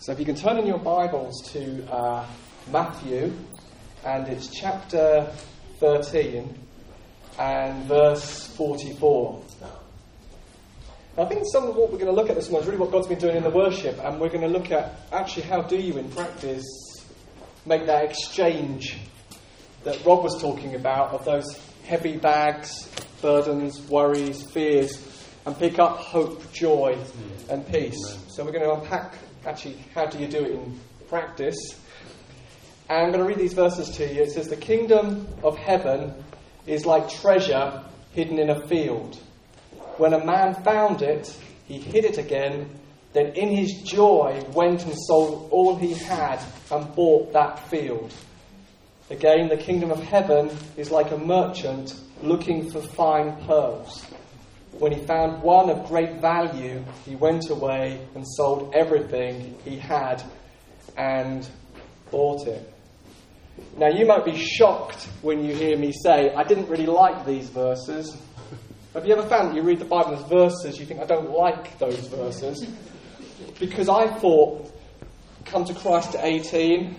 So if you can turn in your Bibles to uh, Matthew, and it's chapter 13 and verse 44. I think some of what we're going to look at this morning is really what God's been doing in the worship, and we're going to look at actually how do you, in practice, make that exchange that Rob was talking about of those heavy bags, burdens, worries, fears, and pick up hope, joy, and peace. So we're going to unpack actually how do you do it in practice. And I'm going to read these verses to you. It says, The kingdom of heaven is like treasure hidden in a field. When a man found it, he hid it again. Then in his joy went and sold all he had and bought that field. Again, the kingdom of heaven is like a merchant looking for fine pearls. When he found one of great value, he went away and sold everything he had and bought it. Now, you might be shocked when you hear me say, I didn't really like these verses. Have you ever found that you read the Bible as verses, you think, I don't like those verses? Because I thought, come to Christ at 18.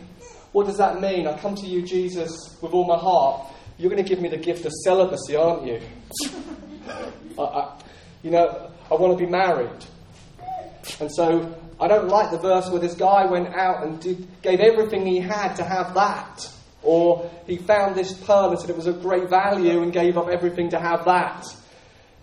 What does that mean? I come to you, Jesus, with all my heart. You're going to give me the gift of celibacy, aren't you? I, you know, I want to be married. And so I don't like the verse where this guy went out and did, gave everything he had to have that. Or he found this pearl and said it was of great value and gave up everything to have that.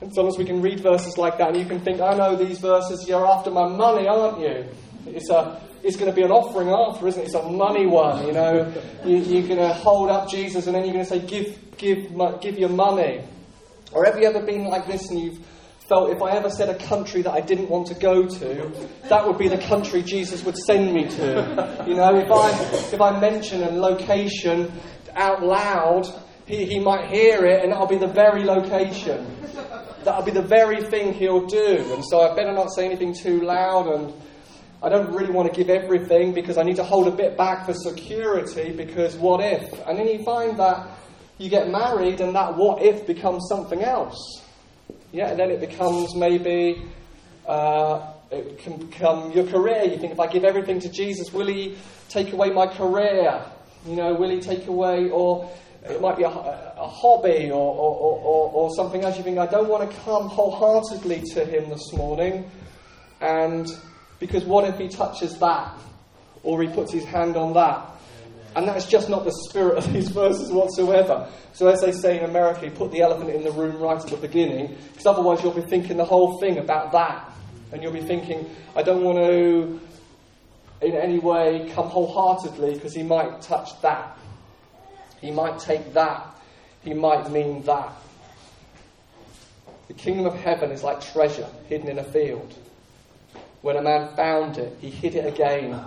And sometimes we can read verses like that and you can think, I know these verses, you're after my money, aren't you? It's, a, it's going to be an offering after, isn't it? It's a money one, you know. You, you're going to hold up Jesus and then you're going to say, give, give, give your money. Or have you ever been like this and you've felt if I ever said a country that I didn't want to go to, that would be the country Jesus would send me to. You know, if I, if I mention a location out loud, he, he might hear it and that'll be the very location. That'll be the very thing he'll do. And so I better not say anything too loud and I don't really want to give everything because I need to hold a bit back for security because what if? And then you find that you get married and that what if becomes something else. Yeah, and then it becomes maybe uh, it can become your career. You think if I give everything to Jesus, will He take away my career? You know, will He take away, or it might be a, a hobby or, or, or, or, something else. You think I don't want to come wholeheartedly to Him this morning, and because what if He touches that, or He puts His hand on that? And that's just not the spirit of these verses whatsoever. So, as they say in America, you put the elephant in the room right at the beginning, because otherwise you'll be thinking the whole thing about that. And you'll be thinking, I don't want to in any way come wholeheartedly because he might touch that. He might take that. He might mean that. The kingdom of heaven is like treasure hidden in a field. When a man found it, he hid it again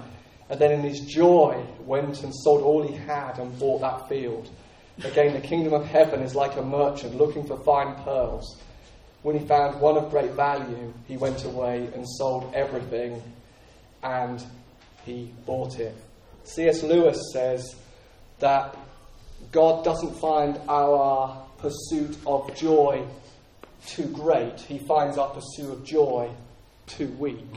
and then in his joy went and sold all he had and bought that field. Again, the kingdom of heaven is like a merchant looking for fine pearls. When he found one of great value, he went away and sold everything and he bought it. C.S. Lewis says that God doesn't find our pursuit of joy too great, he finds our pursuit of joy too weak.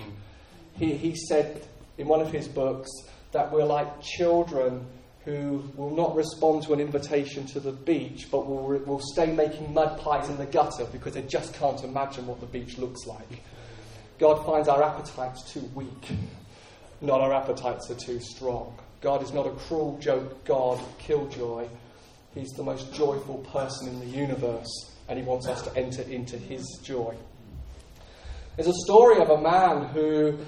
He, he said in one of his books that we're like children who will not respond to an invitation to the beach, but will, will stay making mud pies in the gutter because they just can't imagine what the beach looks like. God finds our appetites too weak, not our appetites are too strong. God is not a cruel joke God, killjoy. He's the most joyful person in the universe, and He wants us to enter into His joy. There's a story of a man who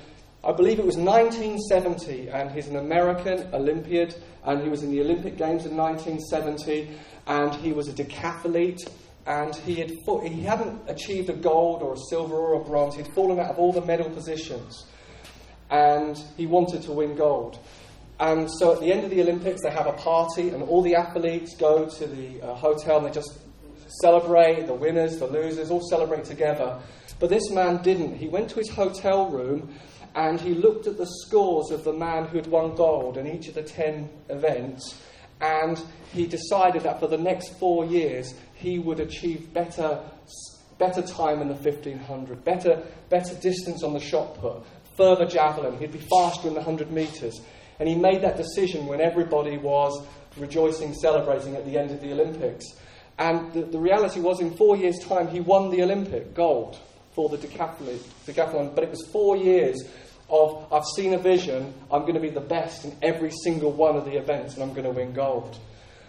I believe it was 1970, and he's an American Olympiad, and he was in the Olympic Games in 1970, and he was a decathlete, and he, had he hadn't achieved a gold or a silver or a bronze. He'd fallen out of all the medal positions, and he wanted to win gold. And so at the end of the Olympics, they have a party, and all the athletes go to the uh, hotel and they just celebrate the winners, the losers, all celebrate together. But this man didn't. He went to his hotel room and he looked at the scores of the man who had won gold in each of the 10 events, and he decided that for the next four years he would achieve better, better time in the 1500, better, better distance on the shot put, further javelin. He'd be faster in the 100 metres. And he made that decision when everybody was rejoicing, celebrating at the end of the Olympics. And the, the reality was, in four years' time, he won the Olympic gold for the decathlon, decathlon. But it was four years of I've seen a vision, I'm going to be the best in every single one of the events, and I'm going to win gold.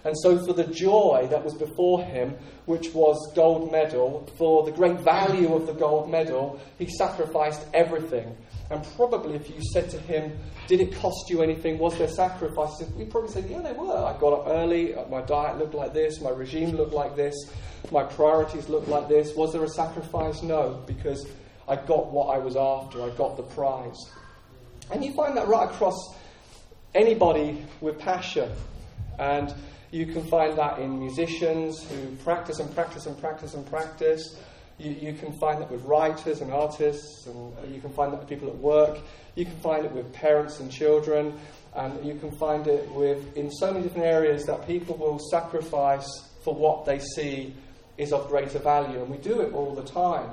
And so, for the joy that was before him, which was gold medal, for the great value of the gold medal, he sacrificed everything. And probably, if you said to him, Did it cost you anything? Was there sacrifices? He'd probably say, Yeah, there were. I got up early, uh, my diet looked like this, my regime looked like this, my priorities looked like this. Was there a sacrifice? No, because I got what I was after, I got the prize. And you find that right across anybody with passion. And you can find that in musicians who practice and practice and practice and practice. You, you can find that with writers and artists, and you can find that with people at work. You can find it with parents and children, and you can find it with in so many different areas that people will sacrifice for what they see is of greater value, and we do it all the time.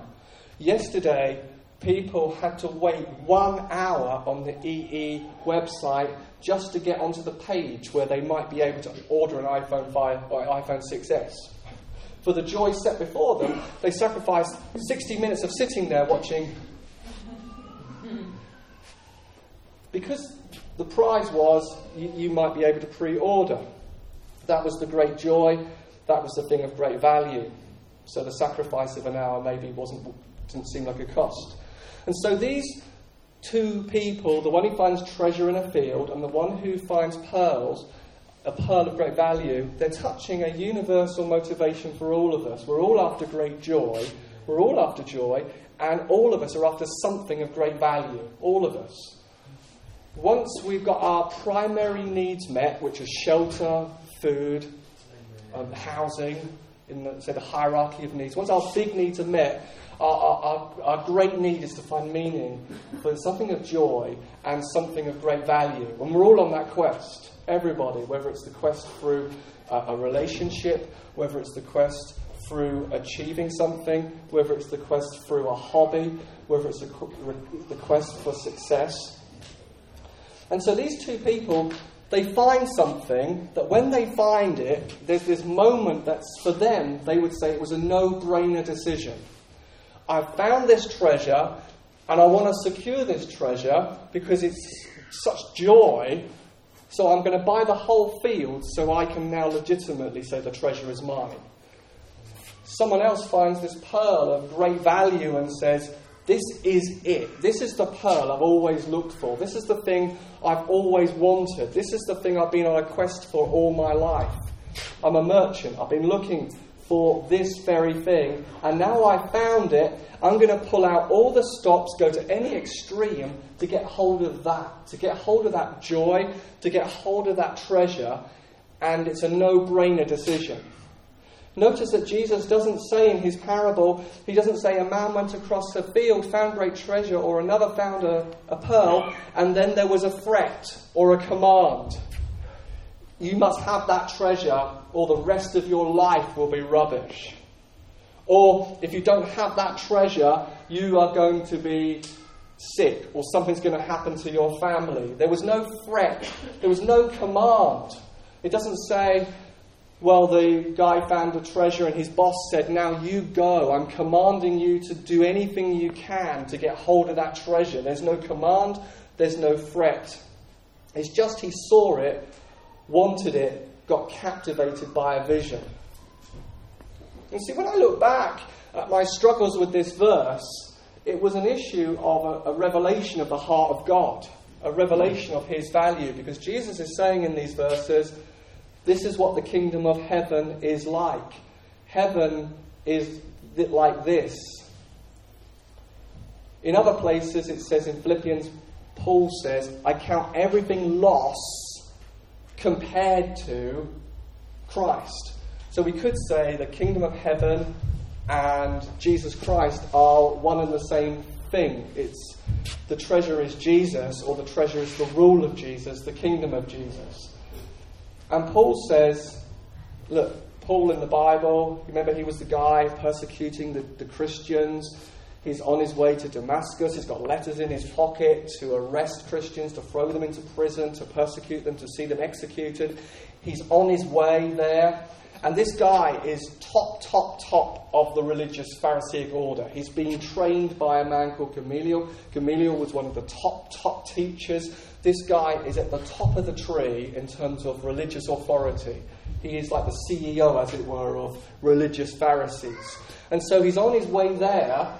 Yesterday, people had to wait one hour on the EE website just to get onto the page where they might be able to order an iPhone 5 or iPhone 6S. For the joy set before them, they sacrificed 60 minutes of sitting there watching. Because the prize was you, you might be able to pre order. That was the great joy, that was the thing of great value. So the sacrifice of an hour maybe wasn't didn't seem like a cost. And so these two people, the one who finds treasure in a field and the one who finds pearls, a pearl of great value, they're touching a universal motivation for all of us. We're all after great joy, we're all after joy, and all of us are after something of great value. All of us. Once we've got our primary needs met, which are shelter, food, um, housing, in the, say, the hierarchy of needs, once our big needs are met, our, our, our, great need is to find meaning for something of joy and something of great value. And we're all on that quest, everybody, whether it's the quest through a, a relationship, whether it's the quest through achieving something, whether it's the quest through a hobby, whether it's the, quest for success. And so these two people, they find something that when they find it, there's this moment that's for them, they would say it was a no brainer decision. I've found this treasure and I want to secure this treasure because it's such joy. So I'm going to buy the whole field so I can now legitimately say the treasure is mine. Someone else finds this pearl of great value and says, This is it. This is the pearl I've always looked for. This is the thing I've always wanted. This is the thing I've been on a quest for all my life. I'm a merchant. I've been looking for this very thing. And now I've found it, I'm going to pull out all the stops, go to any extreme to get hold of that, to get hold of that joy, to get hold of that treasure. And it's a no brainer decision. Notice that Jesus doesn't say in his parable, he doesn't say a man went across a field, found great treasure, or another found a, a pearl, and then there was a threat or a command. You must have that treasure, or the rest of your life will be rubbish. Or if you don't have that treasure, you are going to be sick, or something's going to happen to your family. There was no threat, there was no command. It doesn't say, well, the guy found a treasure and his boss said, Now you go. I'm commanding you to do anything you can to get hold of that treasure. There's no command, there's no threat. It's just he saw it wanted it, got captivated by a vision. You see, when I look back at my struggles with this verse, it was an issue of a, a, revelation of the heart of God, a revelation of His value, because Jesus is saying in these verses, this is what the kingdom of heaven is like. Heaven is like this. In other places, it says in Philippians, Paul says, I count everything lost compared to Christ. So we could say the kingdom of heaven and Jesus Christ are one and the same thing. It's the treasure is Jesus, or the treasure is the rule of Jesus, the kingdom of Jesus. And Paul says, look, Paul in the Bible, remember he was the guy persecuting the, the Christians. He's on his way to Damascus. He's got letters in his pocket to arrest Christians, to throw them into prison, to persecute them, to see them executed. He's on his way there. And this guy is top, top, top of the religious Pharisaic order. He's been trained by a man called Gamaliel. Gamaliel was one of the top, top teachers. This guy is at the top of the tree in terms of religious authority. He is like the CEO, as it were, of religious Pharisees. And so he's on his way there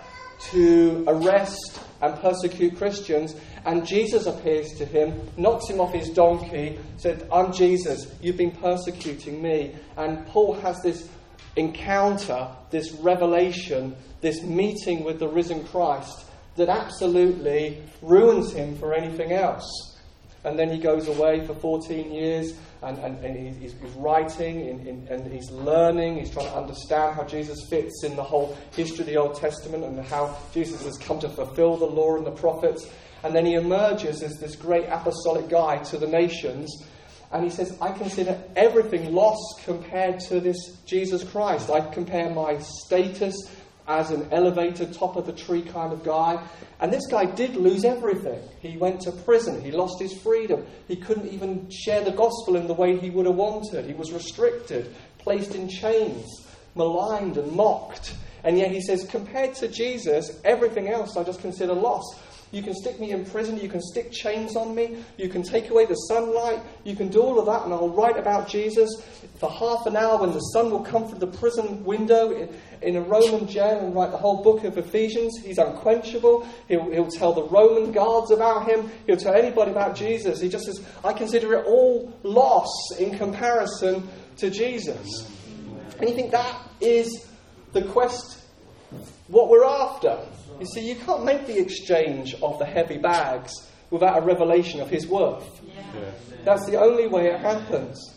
to arrest and persecute Christians. And Jesus appears to him, knocks him off his donkey, said, I'm Jesus, you've been persecuting me. And Paul has this encounter, this revelation, this meeting with the risen Christ that absolutely ruins him for anything else. And then he goes away for 14 years and, and, and he's, he's, writing in, in, and he's learning, he's trying to understand how Jesus fits in the whole history of the Old Testament and how Jesus has come to fulfill the law and the prophets. And then he emerges as this great apostolic guy to the nations. And he says, I consider everything lost compared to this Jesus Christ. I compare my status as an elevated, top of the tree kind of guy. And this guy did lose everything. He went to prison, he lost his freedom, he couldn't even share the gospel in the way he would have wanted. He was restricted, placed in chains, maligned and mocked. And yet he says, compared to Jesus, everything else I just consider lost. You can stick me in prison. You can stick chains on me. You can take away the sunlight. You can do all of that, and I'll write about Jesus for half an hour when the sun will come through the prison window in, a Roman jail and write the whole book of Ephesians. He's unquenchable. He'll, he'll tell the Roman guards about him. He'll tell anybody about Jesus. He just says, I consider it all loss in comparison to Jesus. And you think that is the quest, what we're after. You see, you can't make the exchange of the heavy bags without a revelation of his worth. Yeah. That's the only way it happens.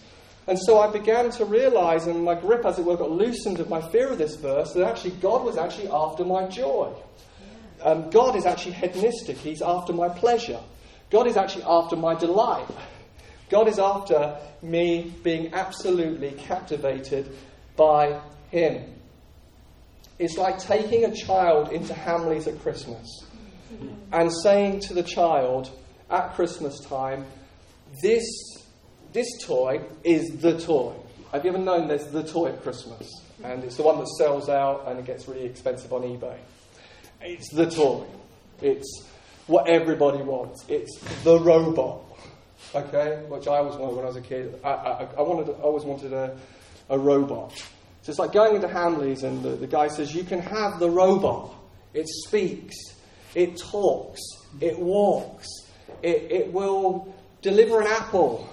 And so I began to realize, and my grip, as it were, got loosened of my fear of this verse, that actually God was actually after my joy. Um, God is actually hedonistic, He's after my pleasure. God is actually after my delight. God is after me being absolutely captivated by Him. It's like taking a child into Hamleys at Christmas and saying to the child at Christmas time, this, this toy is the toy. Have you ever known there's the toy at Christmas? And it's the one that sells out and it gets really expensive on eBay. It's the toy. It's what everybody wants. It's the robot. Okay? Which I always wanted when I was a kid. I, I, I wanted, I always wanted a, a robot. So it's like going into Hamleys and the, the guy says, You can have the robot. It speaks, it talks, it walks, it, it will deliver an apple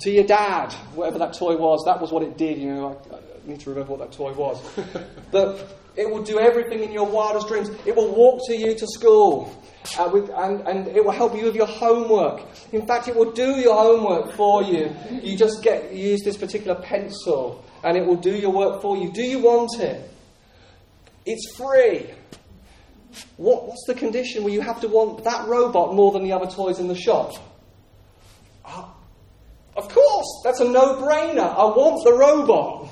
to your dad, whatever that toy was. That was what it did. You know, need to remember what that toy was. but it will do everything in your wildest dreams. It will walk to you to school. Uh, with, and, and it will help you with your homework. In fact, it will do your homework for you. You just get use this particular pencil and it will do your work for you. Do you want it? It's free. What, what's the condition where you have to want that robot more than the other toys in the shop? Uh, of course, that's a no brainer. I want the robot.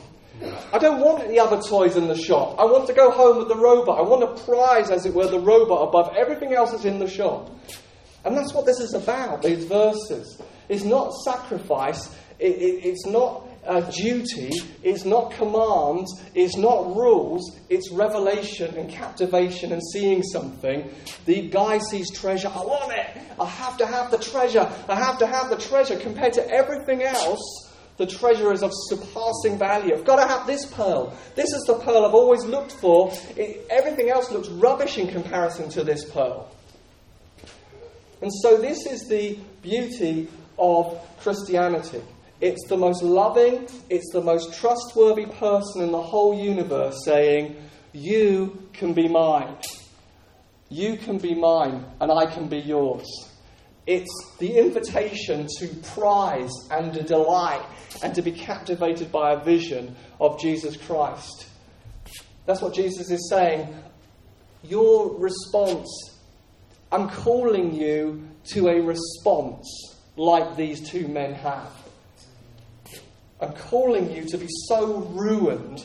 I don't want the other toys in the shop. I want to go home with the robot. I want to prize, as it were, the robot above everything else that's in the shop. And that's what this is about, these verses. It's not sacrifice, it, it, it's not uh, duty, it's not commands, it's not rules, it's revelation and captivation and seeing something. The guy sees treasure, I want it, I have to have the treasure, I have to have the treasure. Compared to everything else, the treasure is of surpassing value. I've got to have this pearl. This is the pearl I've always looked for. It, everything else looks rubbish in comparison to this pearl. And so, this is the beauty of Christianity. It's the most loving, it's the most trustworthy person in the whole universe saying, You can be mine. You can be mine, and I can be yours. It's the invitation to prize and to delight and to be captivated by a vision of Jesus Christ. That's what Jesus is saying. Your response, I'm calling you to a response like these two men have. I'm calling you to be so ruined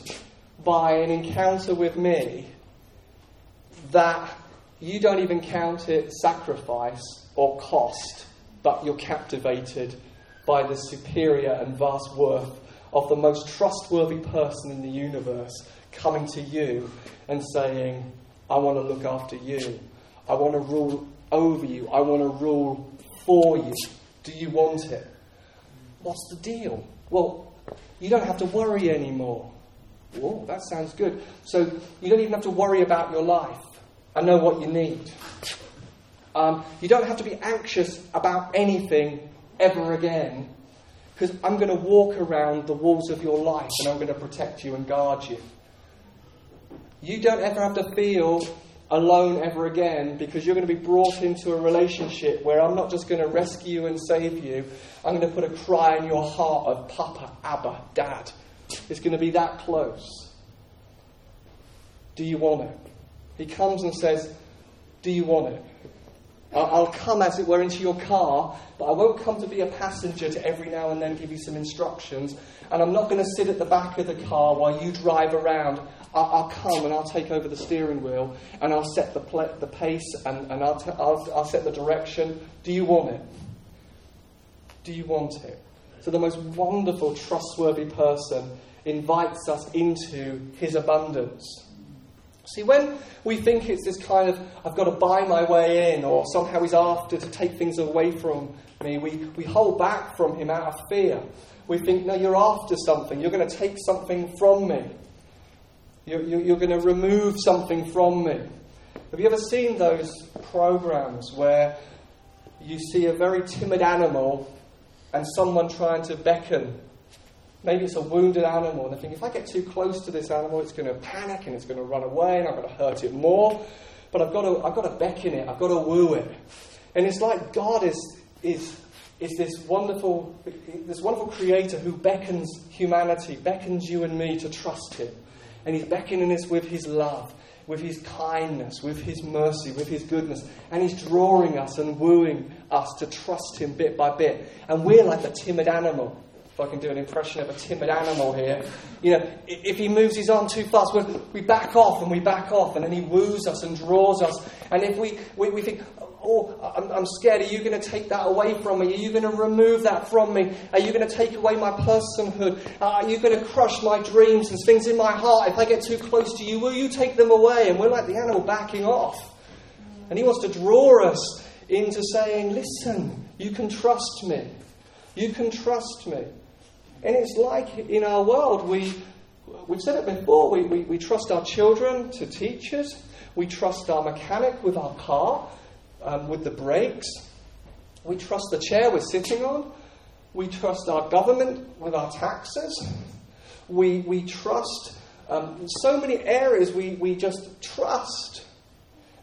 by an encounter with me that you don't even count it sacrifice or cost, but you're captivated by the superior and vast worth of the most trustworthy person in the universe coming to you and saying, I want to look after you. I want to rule over you. I want to rule for you. Do you want it? What's the deal? Well, you don't have to worry anymore. Whoa, that sounds good. So you don't even have to worry about your life. I know what you need. Um, you don't have to be anxious about anything ever again because I'm going to walk around the walls of your life and I'm going to protect you and guard you. You don't ever have to feel alone ever again because you're going to be brought into a relationship where I'm not just going to rescue you and save you, I'm going to put a cry in your heart of Papa, Abba, Dad. It's going to be that close. Do you want it? He comes and says, Do you want it? I'll come, as it were, into your car, but I won't come to be a passenger to every now and then give you some instructions. And I'm not going to sit at the back of the car while you drive around. I'll, I'll come and I'll take over the steering wheel and I'll set the, pl- the pace and, and I'll, t- I'll, I'll set the direction. Do you want it? Do you want it? So, the most wonderful, trustworthy person invites us into his abundance. See, when we think it's this kind of, I've got to buy my way in, or somehow he's after to take things away from me, we, we hold back from him out of fear. We think, no, you're after something. You're going to take something from me. You're, you're going to remove something from me. Have you ever seen those programs where you see a very timid animal and someone trying to beckon Maybe it's a wounded animal, and they think if I get too close to this animal, it's going to panic and it's going to run away, and I'm going to hurt it more. But I've got to, I've got to beckon it, I've got to woo it. And it's like God is, is, is this wonderful, this wonderful creator who beckons humanity, beckons you and me to trust him. And he's beckoning us with his love, with his kindness, with his mercy, with his goodness. And he's drawing us and wooing us to trust him bit by bit. And we're like the timid animal if I can do an impression of a timid animal here, you know, if he moves his arm too fast, we back off and we back off, and then he woos us and draws us. And if we, we, we think, oh, I'm, I'm scared, are you going to take that away from me? Are you going to remove that from me? Are you going to take away my personhood? Uh, are you going to crush my dreams and things in my heart? If I get too close to you, will you take them away? And we're like the animal backing off. And he wants to draw us into saying, listen, you can trust me. You can trust me. And it's like in our world, we, we've said it before, we, we, we trust our children to teachers, we trust our mechanic with our car, um, with the brakes, we trust the chair we're sitting on, we trust our government with our taxes, we, we trust um, so many areas we, we just trust.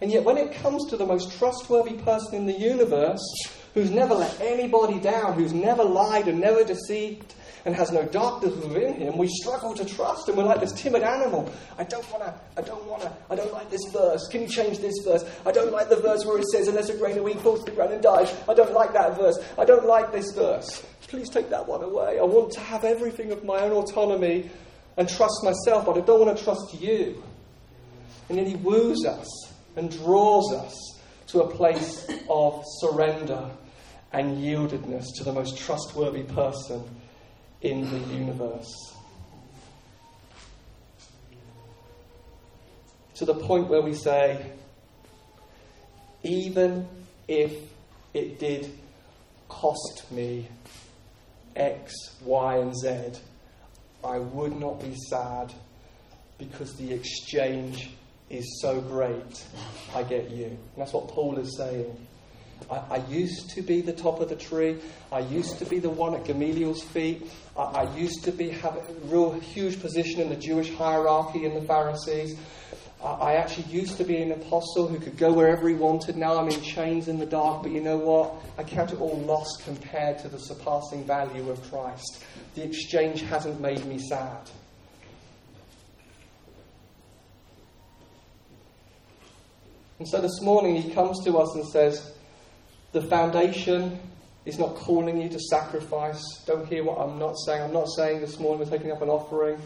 And yet, when it comes to the most trustworthy person in the universe, who's never let anybody down, who's never lied and never deceived, and has no darkness within him, we struggle to trust and we're like this timid animal. I don't want to, I don't want to, I don't like this verse. Can you change this verse? I don't like the verse where it says, unless a grain of wheat falls to the ground and dies. I don't like that verse. I don't like this verse. Please take that one away. I want to have everything of my own autonomy and trust myself, but I don't want to trust you. And then he woos us and draws us to a place of surrender and yieldedness to the most trustworthy person in the universe. To the point where we say, even if it did cost me X, Y, and Z, I would not be sad because the exchange is so great. I get you. And that's what Paul is saying. I, I, used to be the top of the tree. I used to be the one at Gamaliel's feet. I, I used to be have a real huge position in the Jewish hierarchy in the Pharisees. I, I actually used to be an apostle who could go wherever he wanted. Now I'm in chains in the dark. But you know what? I count it all lost compared to the surpassing value of Christ. The exchange hasn't made me sad. And so this morning he comes to us and says, the foundation is not calling you to sacrifice. Don't hear what I'm not saying. I'm not saying this morning we're taking up an offering.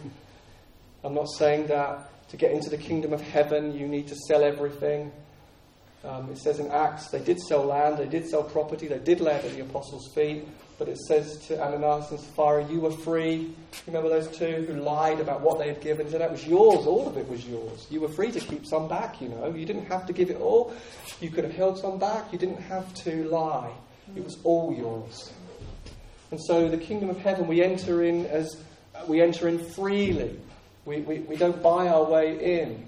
I'm not saying that to get into the kingdom of heaven, you need to sell everything. Um, it says in Acts, they did sell land, they did sell property, they did it at the apostles' feet. But it says to Ananias and Sapphira, You were free. Remember those two who lied about what they had given? He said, That was yours. All of it was yours. You were free to keep some back, you know. You didn't have to give it all. You could have held some back. You didn't have to lie. It was all yours. And so the kingdom of heaven, we enter in as we enter in freely. We, we, we don't buy our way in.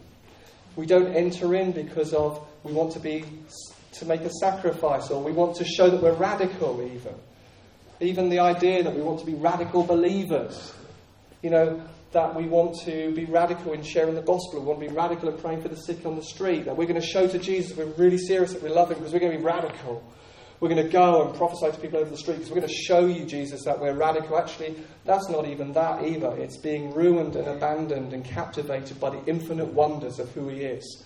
We don't enter in because of we want to be to make a sacrifice or we want to show that we're radical even. Even the idea that we want to be radical believers. You know, that we want to be radical in sharing the gospel. We want to be radical in praying for the sick on the street. That we're going to show to Jesus we're really serious that we love him because we're going to be radical. We're going to go and prophesy to people over the street because we're going to show you, Jesus, that we're radical. Actually, that's not even that either. It's being ruined and abandoned and captivated by the infinite wonders of who He is.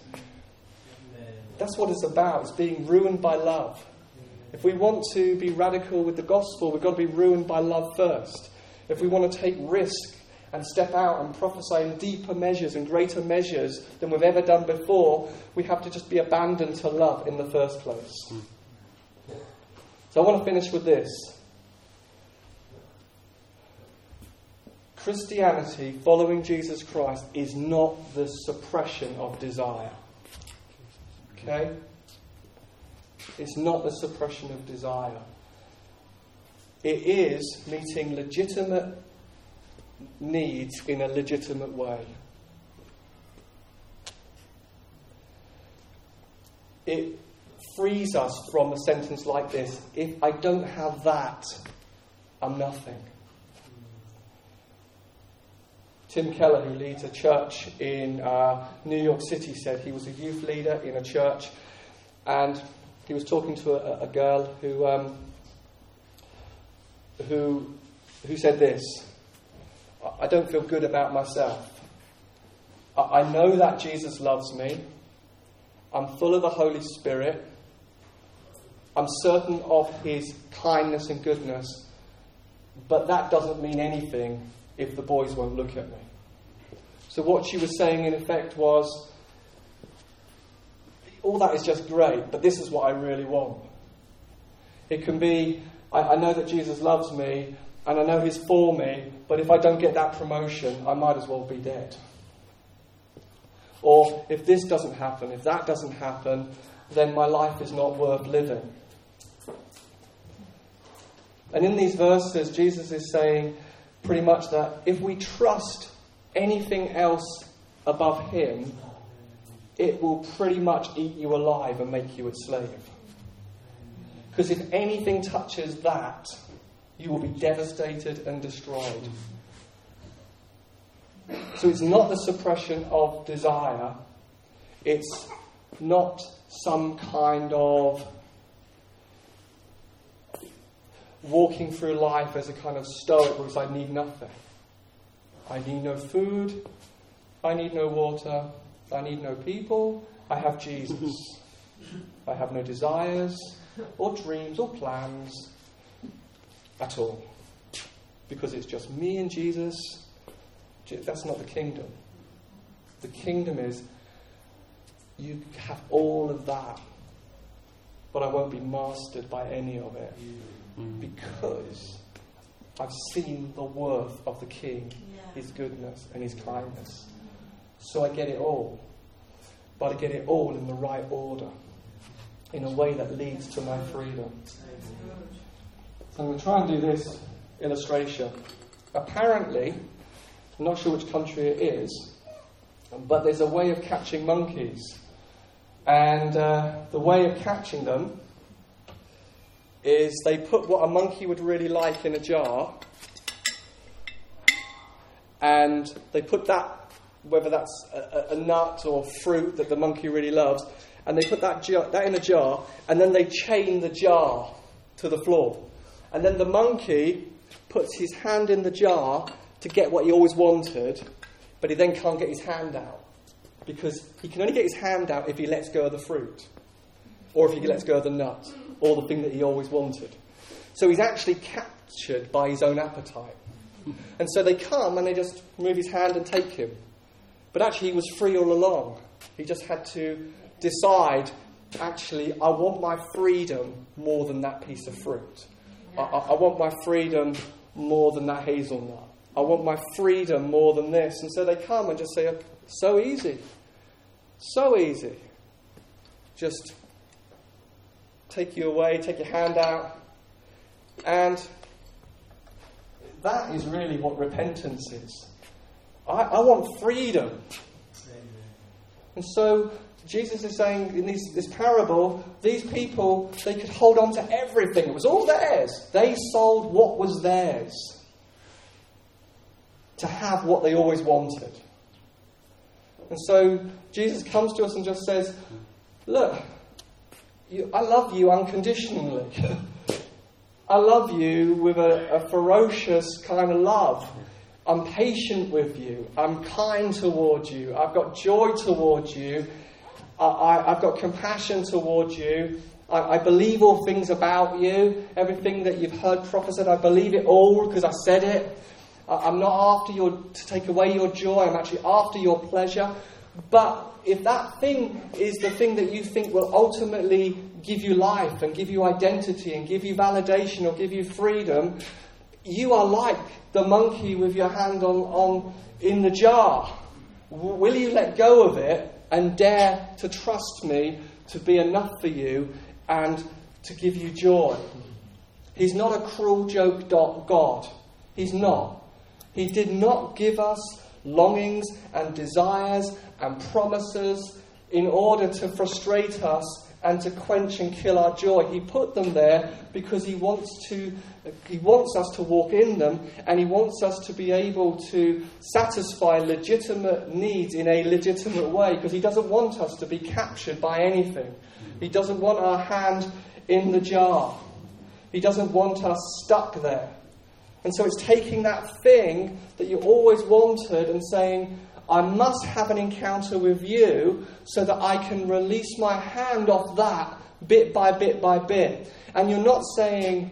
That's what it's about. It's being ruined by love. If we want to be radical with the gospel, we've got to be ruined by love first. If we want to take risk and step out and prophesy in deeper measures and greater measures than we've ever done before, we have to just be abandoned to love in the first place. So I want to finish with this. Christianity, following Jesus Christ, is not the suppression of desire. Okay? It's not the suppression of desire. It is meeting legitimate needs in a legitimate way. It frees us from a sentence like this if I don't have that, I'm nothing. Tim Keller, who leads a church in uh, New York City, said he was a youth leader in a church and he was talking to a, a girl who, um, who, who said this I don't feel good about myself. I know that Jesus loves me. I'm full of the Holy Spirit. I'm certain of his kindness and goodness, but that doesn't mean anything if the boys won't look at me. So, what she was saying in effect was all that is just great, but this is what I really want. It can be I, I know that Jesus loves me and I know he's for me, but if I don't get that promotion, I might as well be dead. Or if this doesn't happen, if that doesn't happen, then my life is not worth living. And in these verses, Jesus is saying pretty much that if we trust anything else above Him, it will pretty much eat you alive and make you a slave. Because if anything touches that, you will be devastated and destroyed. So it's not the suppression of desire, it's not some kind of walking through life as a kind of stoic because I need nothing. I need no food, I need no water, I need no people, I have Jesus. I have no desires or dreams or plans at all. Because it's just me and Jesus. That's not the kingdom. The kingdom is you have all of that, but I won't be mastered by any of it mm. Mm. because I've seen the worth of the King, yeah. his goodness and his kindness. So I get it all. But I get it all in the right order, in a way that leads to my freedom. So I'm going to try and do this illustration. Apparently, I'm not sure which country it is, but there's a way of catching monkeys. And uh, the way of catching them is they put what a monkey would really like in a jar, and they put that, whether that's a, a nut or fruit that the monkey really loves, and they put that, jar, that in a jar, and then they chain the jar to the floor. And then the monkey puts his hand in the jar to get what he always wanted, but he then can't get his hand out. Because he can only get his hand out if he lets go of the fruit, or if he lets go of the nut or the thing that he always wanted. So he's actually captured by his own appetite. And so they come and they just move his hand and take him. But actually, he was free all along. He just had to decide actually, I want my freedom more than that piece of fruit. I, I, I want my freedom more than that hazelnut. I want my freedom more than this. And so they come and just say, oh, so easy. So easy. Just take you away, take your hand out. And that is really what repentance is. I, I want freedom. And so Jesus is saying in these, this parable, these people, they could hold on to everything. It was all theirs. They sold what was theirs to have what they always wanted. And so Jesus comes to us and just says, Look, you, I love you unconditionally. I love you with a, a ferocious kind of love. I'm patient with you. I'm kind towards you. I've got joy towards you. I, have got compassion towards you. I, I, believe all things about you. Everything that you've heard prophesied, I believe it all because I said it. I, am not after your, to take away your joy. I'm actually after your pleasure. But if that thing is the thing that you think will ultimately give you life and give you identity and give you validation or give you freedom, you are like the monkey with your hand on, on in the jar. Will you let go of it and dare to trust me to be enough for you and to give you joy? He's not a cruel joke God. He's not. He did not give us longings and desires and promises in order to frustrate us and to quench and kill our joy. He put them there because he wants to he wants us to walk in them and he wants us to be able to satisfy legitimate needs in a legitimate way because he doesn't want us to be captured by anything. He doesn't want our hand in the jar. He doesn't want us stuck there. And so it's taking that thing that you always wanted and saying, I must have an encounter with you so that I can release my hand off that bit by bit by bit. And you're not saying,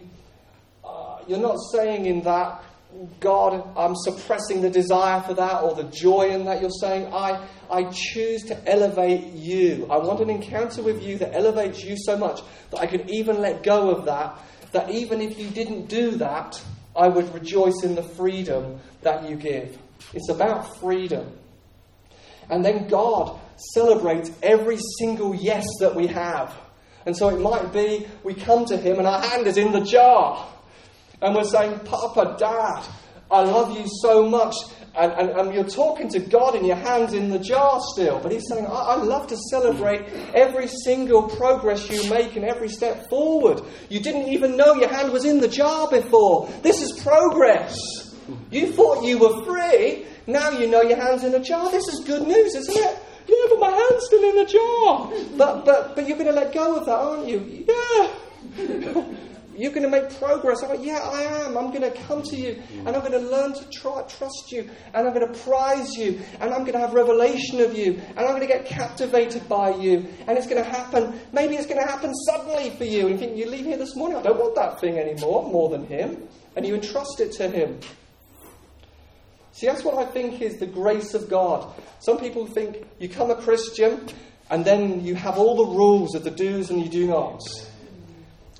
uh, you're not saying in that, God, I'm suppressing the desire for that or the joy in that. You're saying, I, I choose to elevate you. I want an encounter with you that elevates you so much that I could even let go of that. That even if you didn't do that, I would rejoice in the freedom that you give. It's about freedom. And then God celebrates every single yes that we have. And so it might be we come to Him and our hand is in the jar. And we're saying, Papa, Dad, I love you so much. And, and, and, you're talking to God and your hand's in the jar still. But He's saying, I, I love to celebrate every single progress you make and every step forward. You didn't even know your hand was in the jar before. This is progress. You thought you were free, now you know your hand's in a jar. This is good news, isn't it? Yeah, but my hand's still in a jar. But, but, but you're going to let go of that, aren't you? Yeah. You're going to make progress. I'm like, yeah, I am. I'm going to come to you and I'm going to learn to try, trust you and I'm going to prize you and I'm going to have revelation of you and I'm going to get captivated by you and it's going to happen. Maybe it's going to happen suddenly for you. And you think, you leave here this morning, I don't want that thing anymore, more than him. And you entrust it to him. See, that's what I think is the grace of God. Some people think you come a Christian and then you have all the rules of the do's and you do nots.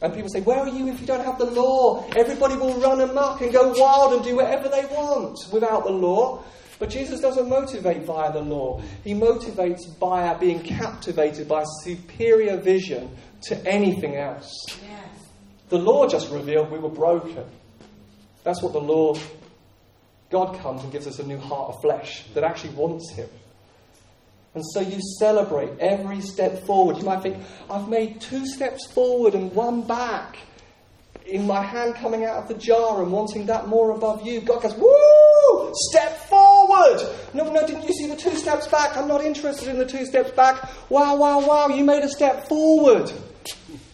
And people say, Where are you if you don't have the law? Everybody will run amok and go wild and do whatever they want without the law. But Jesus doesn't motivate via the law. He motivates by being captivated by superior vision to anything else. Yes. The law just revealed we were broken. That's what the law God comes and gives us a new heart of flesh that actually wants Him. And so you celebrate every step forward. You might think, I've made two steps forward and one back. In my hand coming out of the jar and wanting that more above you. God goes, Woo! Step forward! No, no, didn't you see the two steps back? I'm not interested in the two steps back. Wow, wow, wow, you made a step forward.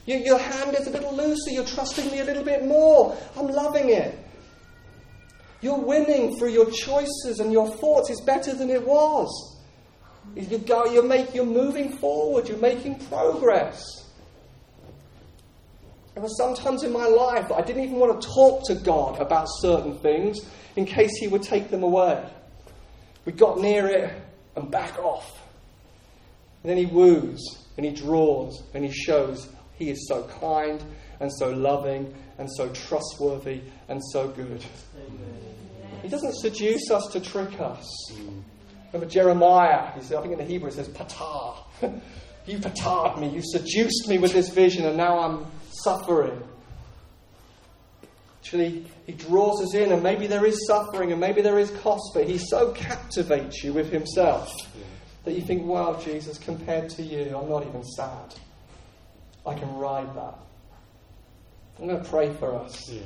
Your, your hand is a little looser. You're trusting me a little bit more. I'm loving it. You're winning through your choices and your thoughts. It's better than it was. You go, you're, make, you're moving forward, you're making progress. There were some times in my life that I didn't even want to talk to God about certain things in case He would take them away. We got near it and back off. And then he woos and he draws and he shows he is so kind and so loving and so trustworthy and so good. He doesn't seduce us to trick us. Remember Jeremiah, he said, I think in the Hebrew it says, patah. you patahed me, you seduced me with this vision, and now I'm suffering. Actually, he draws us in, and maybe there is suffering, and maybe there is cost, but he so captivates you with himself that you think, wow, Jesus, compared to you, I'm not even sad. I can ride that. I'm going to pray for us. Yeah.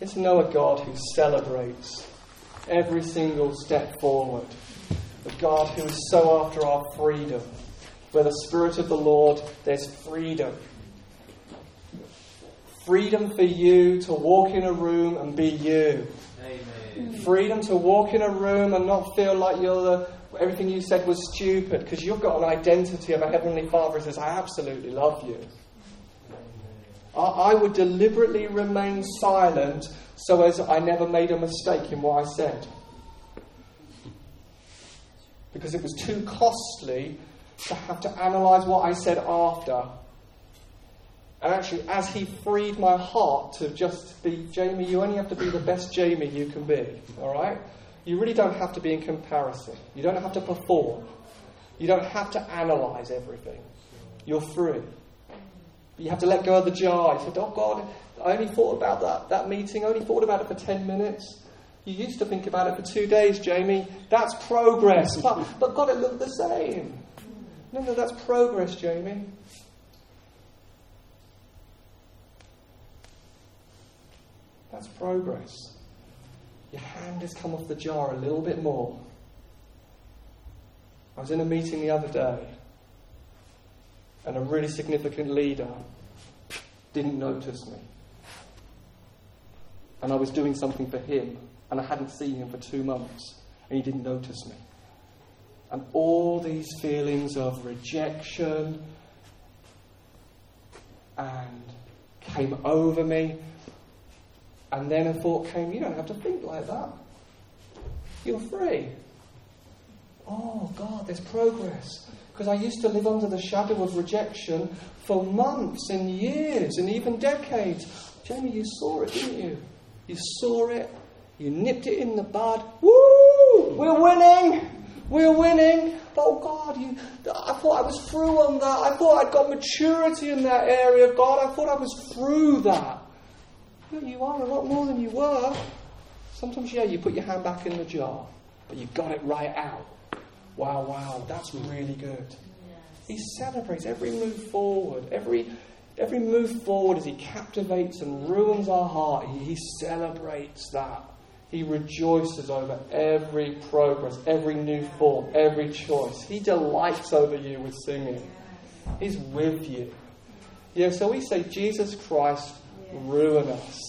Let's know a God who celebrates every single step forward. A God who is so after our freedom. Where the Spirit of the Lord, there's freedom. Freedom for you to walk in a room and be you. Amen. Freedom to walk in a room and not feel like you're the, everything you said was stupid because you've got an identity of a Heavenly Father who says, I absolutely love you. I would deliberately remain silent so as I never made a mistake in what I said. Because it was too costly to have to analyze what I said after. And actually, as he freed my heart to just be, Jamie, you only have to be the best Jamie you can be, all right? You really don't have to be in comparison. You don't have to perform. You don't have to analyze everything. You're free. But you have to let go of the jar. You said, Oh God, I only thought about that, that meeting, I only thought about it for 10 minutes. You used to think about it for two days, Jamie. That's progress. But, but God, it looked the same. No, no, that's progress, Jamie. That's progress. Your hand has come off the jar a little bit more. I was in a meeting the other day and a really significant leader didn't notice me. And I was doing something for him, and I hadn't seen him for two months, and he didn't notice me. And all these feelings of rejection and came over me. And then a thought came, you don't have to think like that. You're free. Oh, God, there's progress. Because I used to live under the shadow of rejection for months and years and even decades. Jamie, you saw it, didn't you? You saw it. You nipped it in the bud. Woo! We're winning! We're winning! Oh God, you, I thought I was through on that. I thought I'd got maturity in that area, God. I thought I was through that. No, you are a lot more than you were. Sometimes, yeah, you put your hand back in the jar, but you got it right out. Wow, wow, that's really good. He celebrates every move forward, every, every move forward as he captivates and ruins our heart. He, he celebrates that. He rejoices over every progress, every new form, every choice. He delights over you with singing. He's with you. Yeah, so we say, Jesus Christ, ruin us.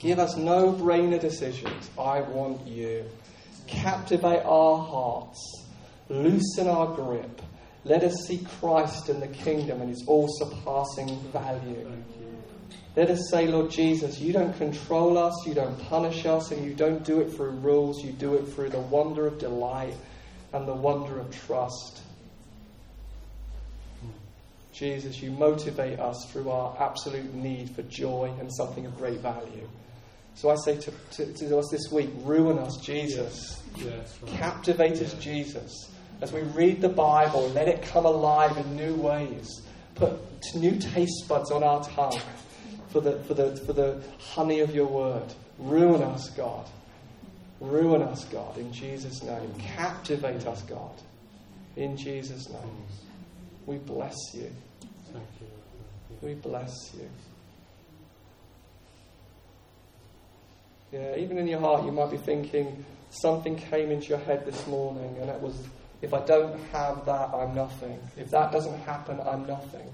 Give us no brainer decisions. I want you captivate our hearts, loosen our grip. Let us see Christ in the kingdom and his all surpassing value. Let us say, Lord Jesus, you don't control us, you don't punish us, and you don't do it through rules, you do it through the wonder of delight and the wonder of trust. Jesus, you motivate us through our absolute need for joy and something of great value. So I say to, to, to us this week, ruin us, Jesus. Yes. Yes, right. Captivate us, Jesus. As we read the Bible, let it come alive in new ways. Put new taste buds on our tongue for the, for the, for the honey of your word. Ruin us, God. Ruin us, God, in Jesus' name. Captivate us, God, in Jesus' name. We bless you. We bless you. Yeah, even in your heart, you might be thinking, something came into your head this morning, and it was, if I don't have that, I'm nothing. If that doesn't happen, I'm nothing.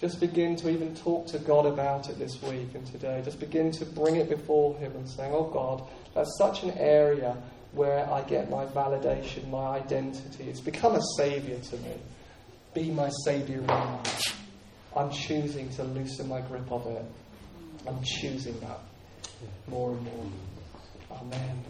Just begin to even talk to God about it this week and today. Just begin to bring it before Him and saying, Oh God, that's such an area where I get my validation, my identity. It's become a saviour to me. Be my saviour now. I'm choosing to loosen my grip of it. I'm choosing that more and more. Amen.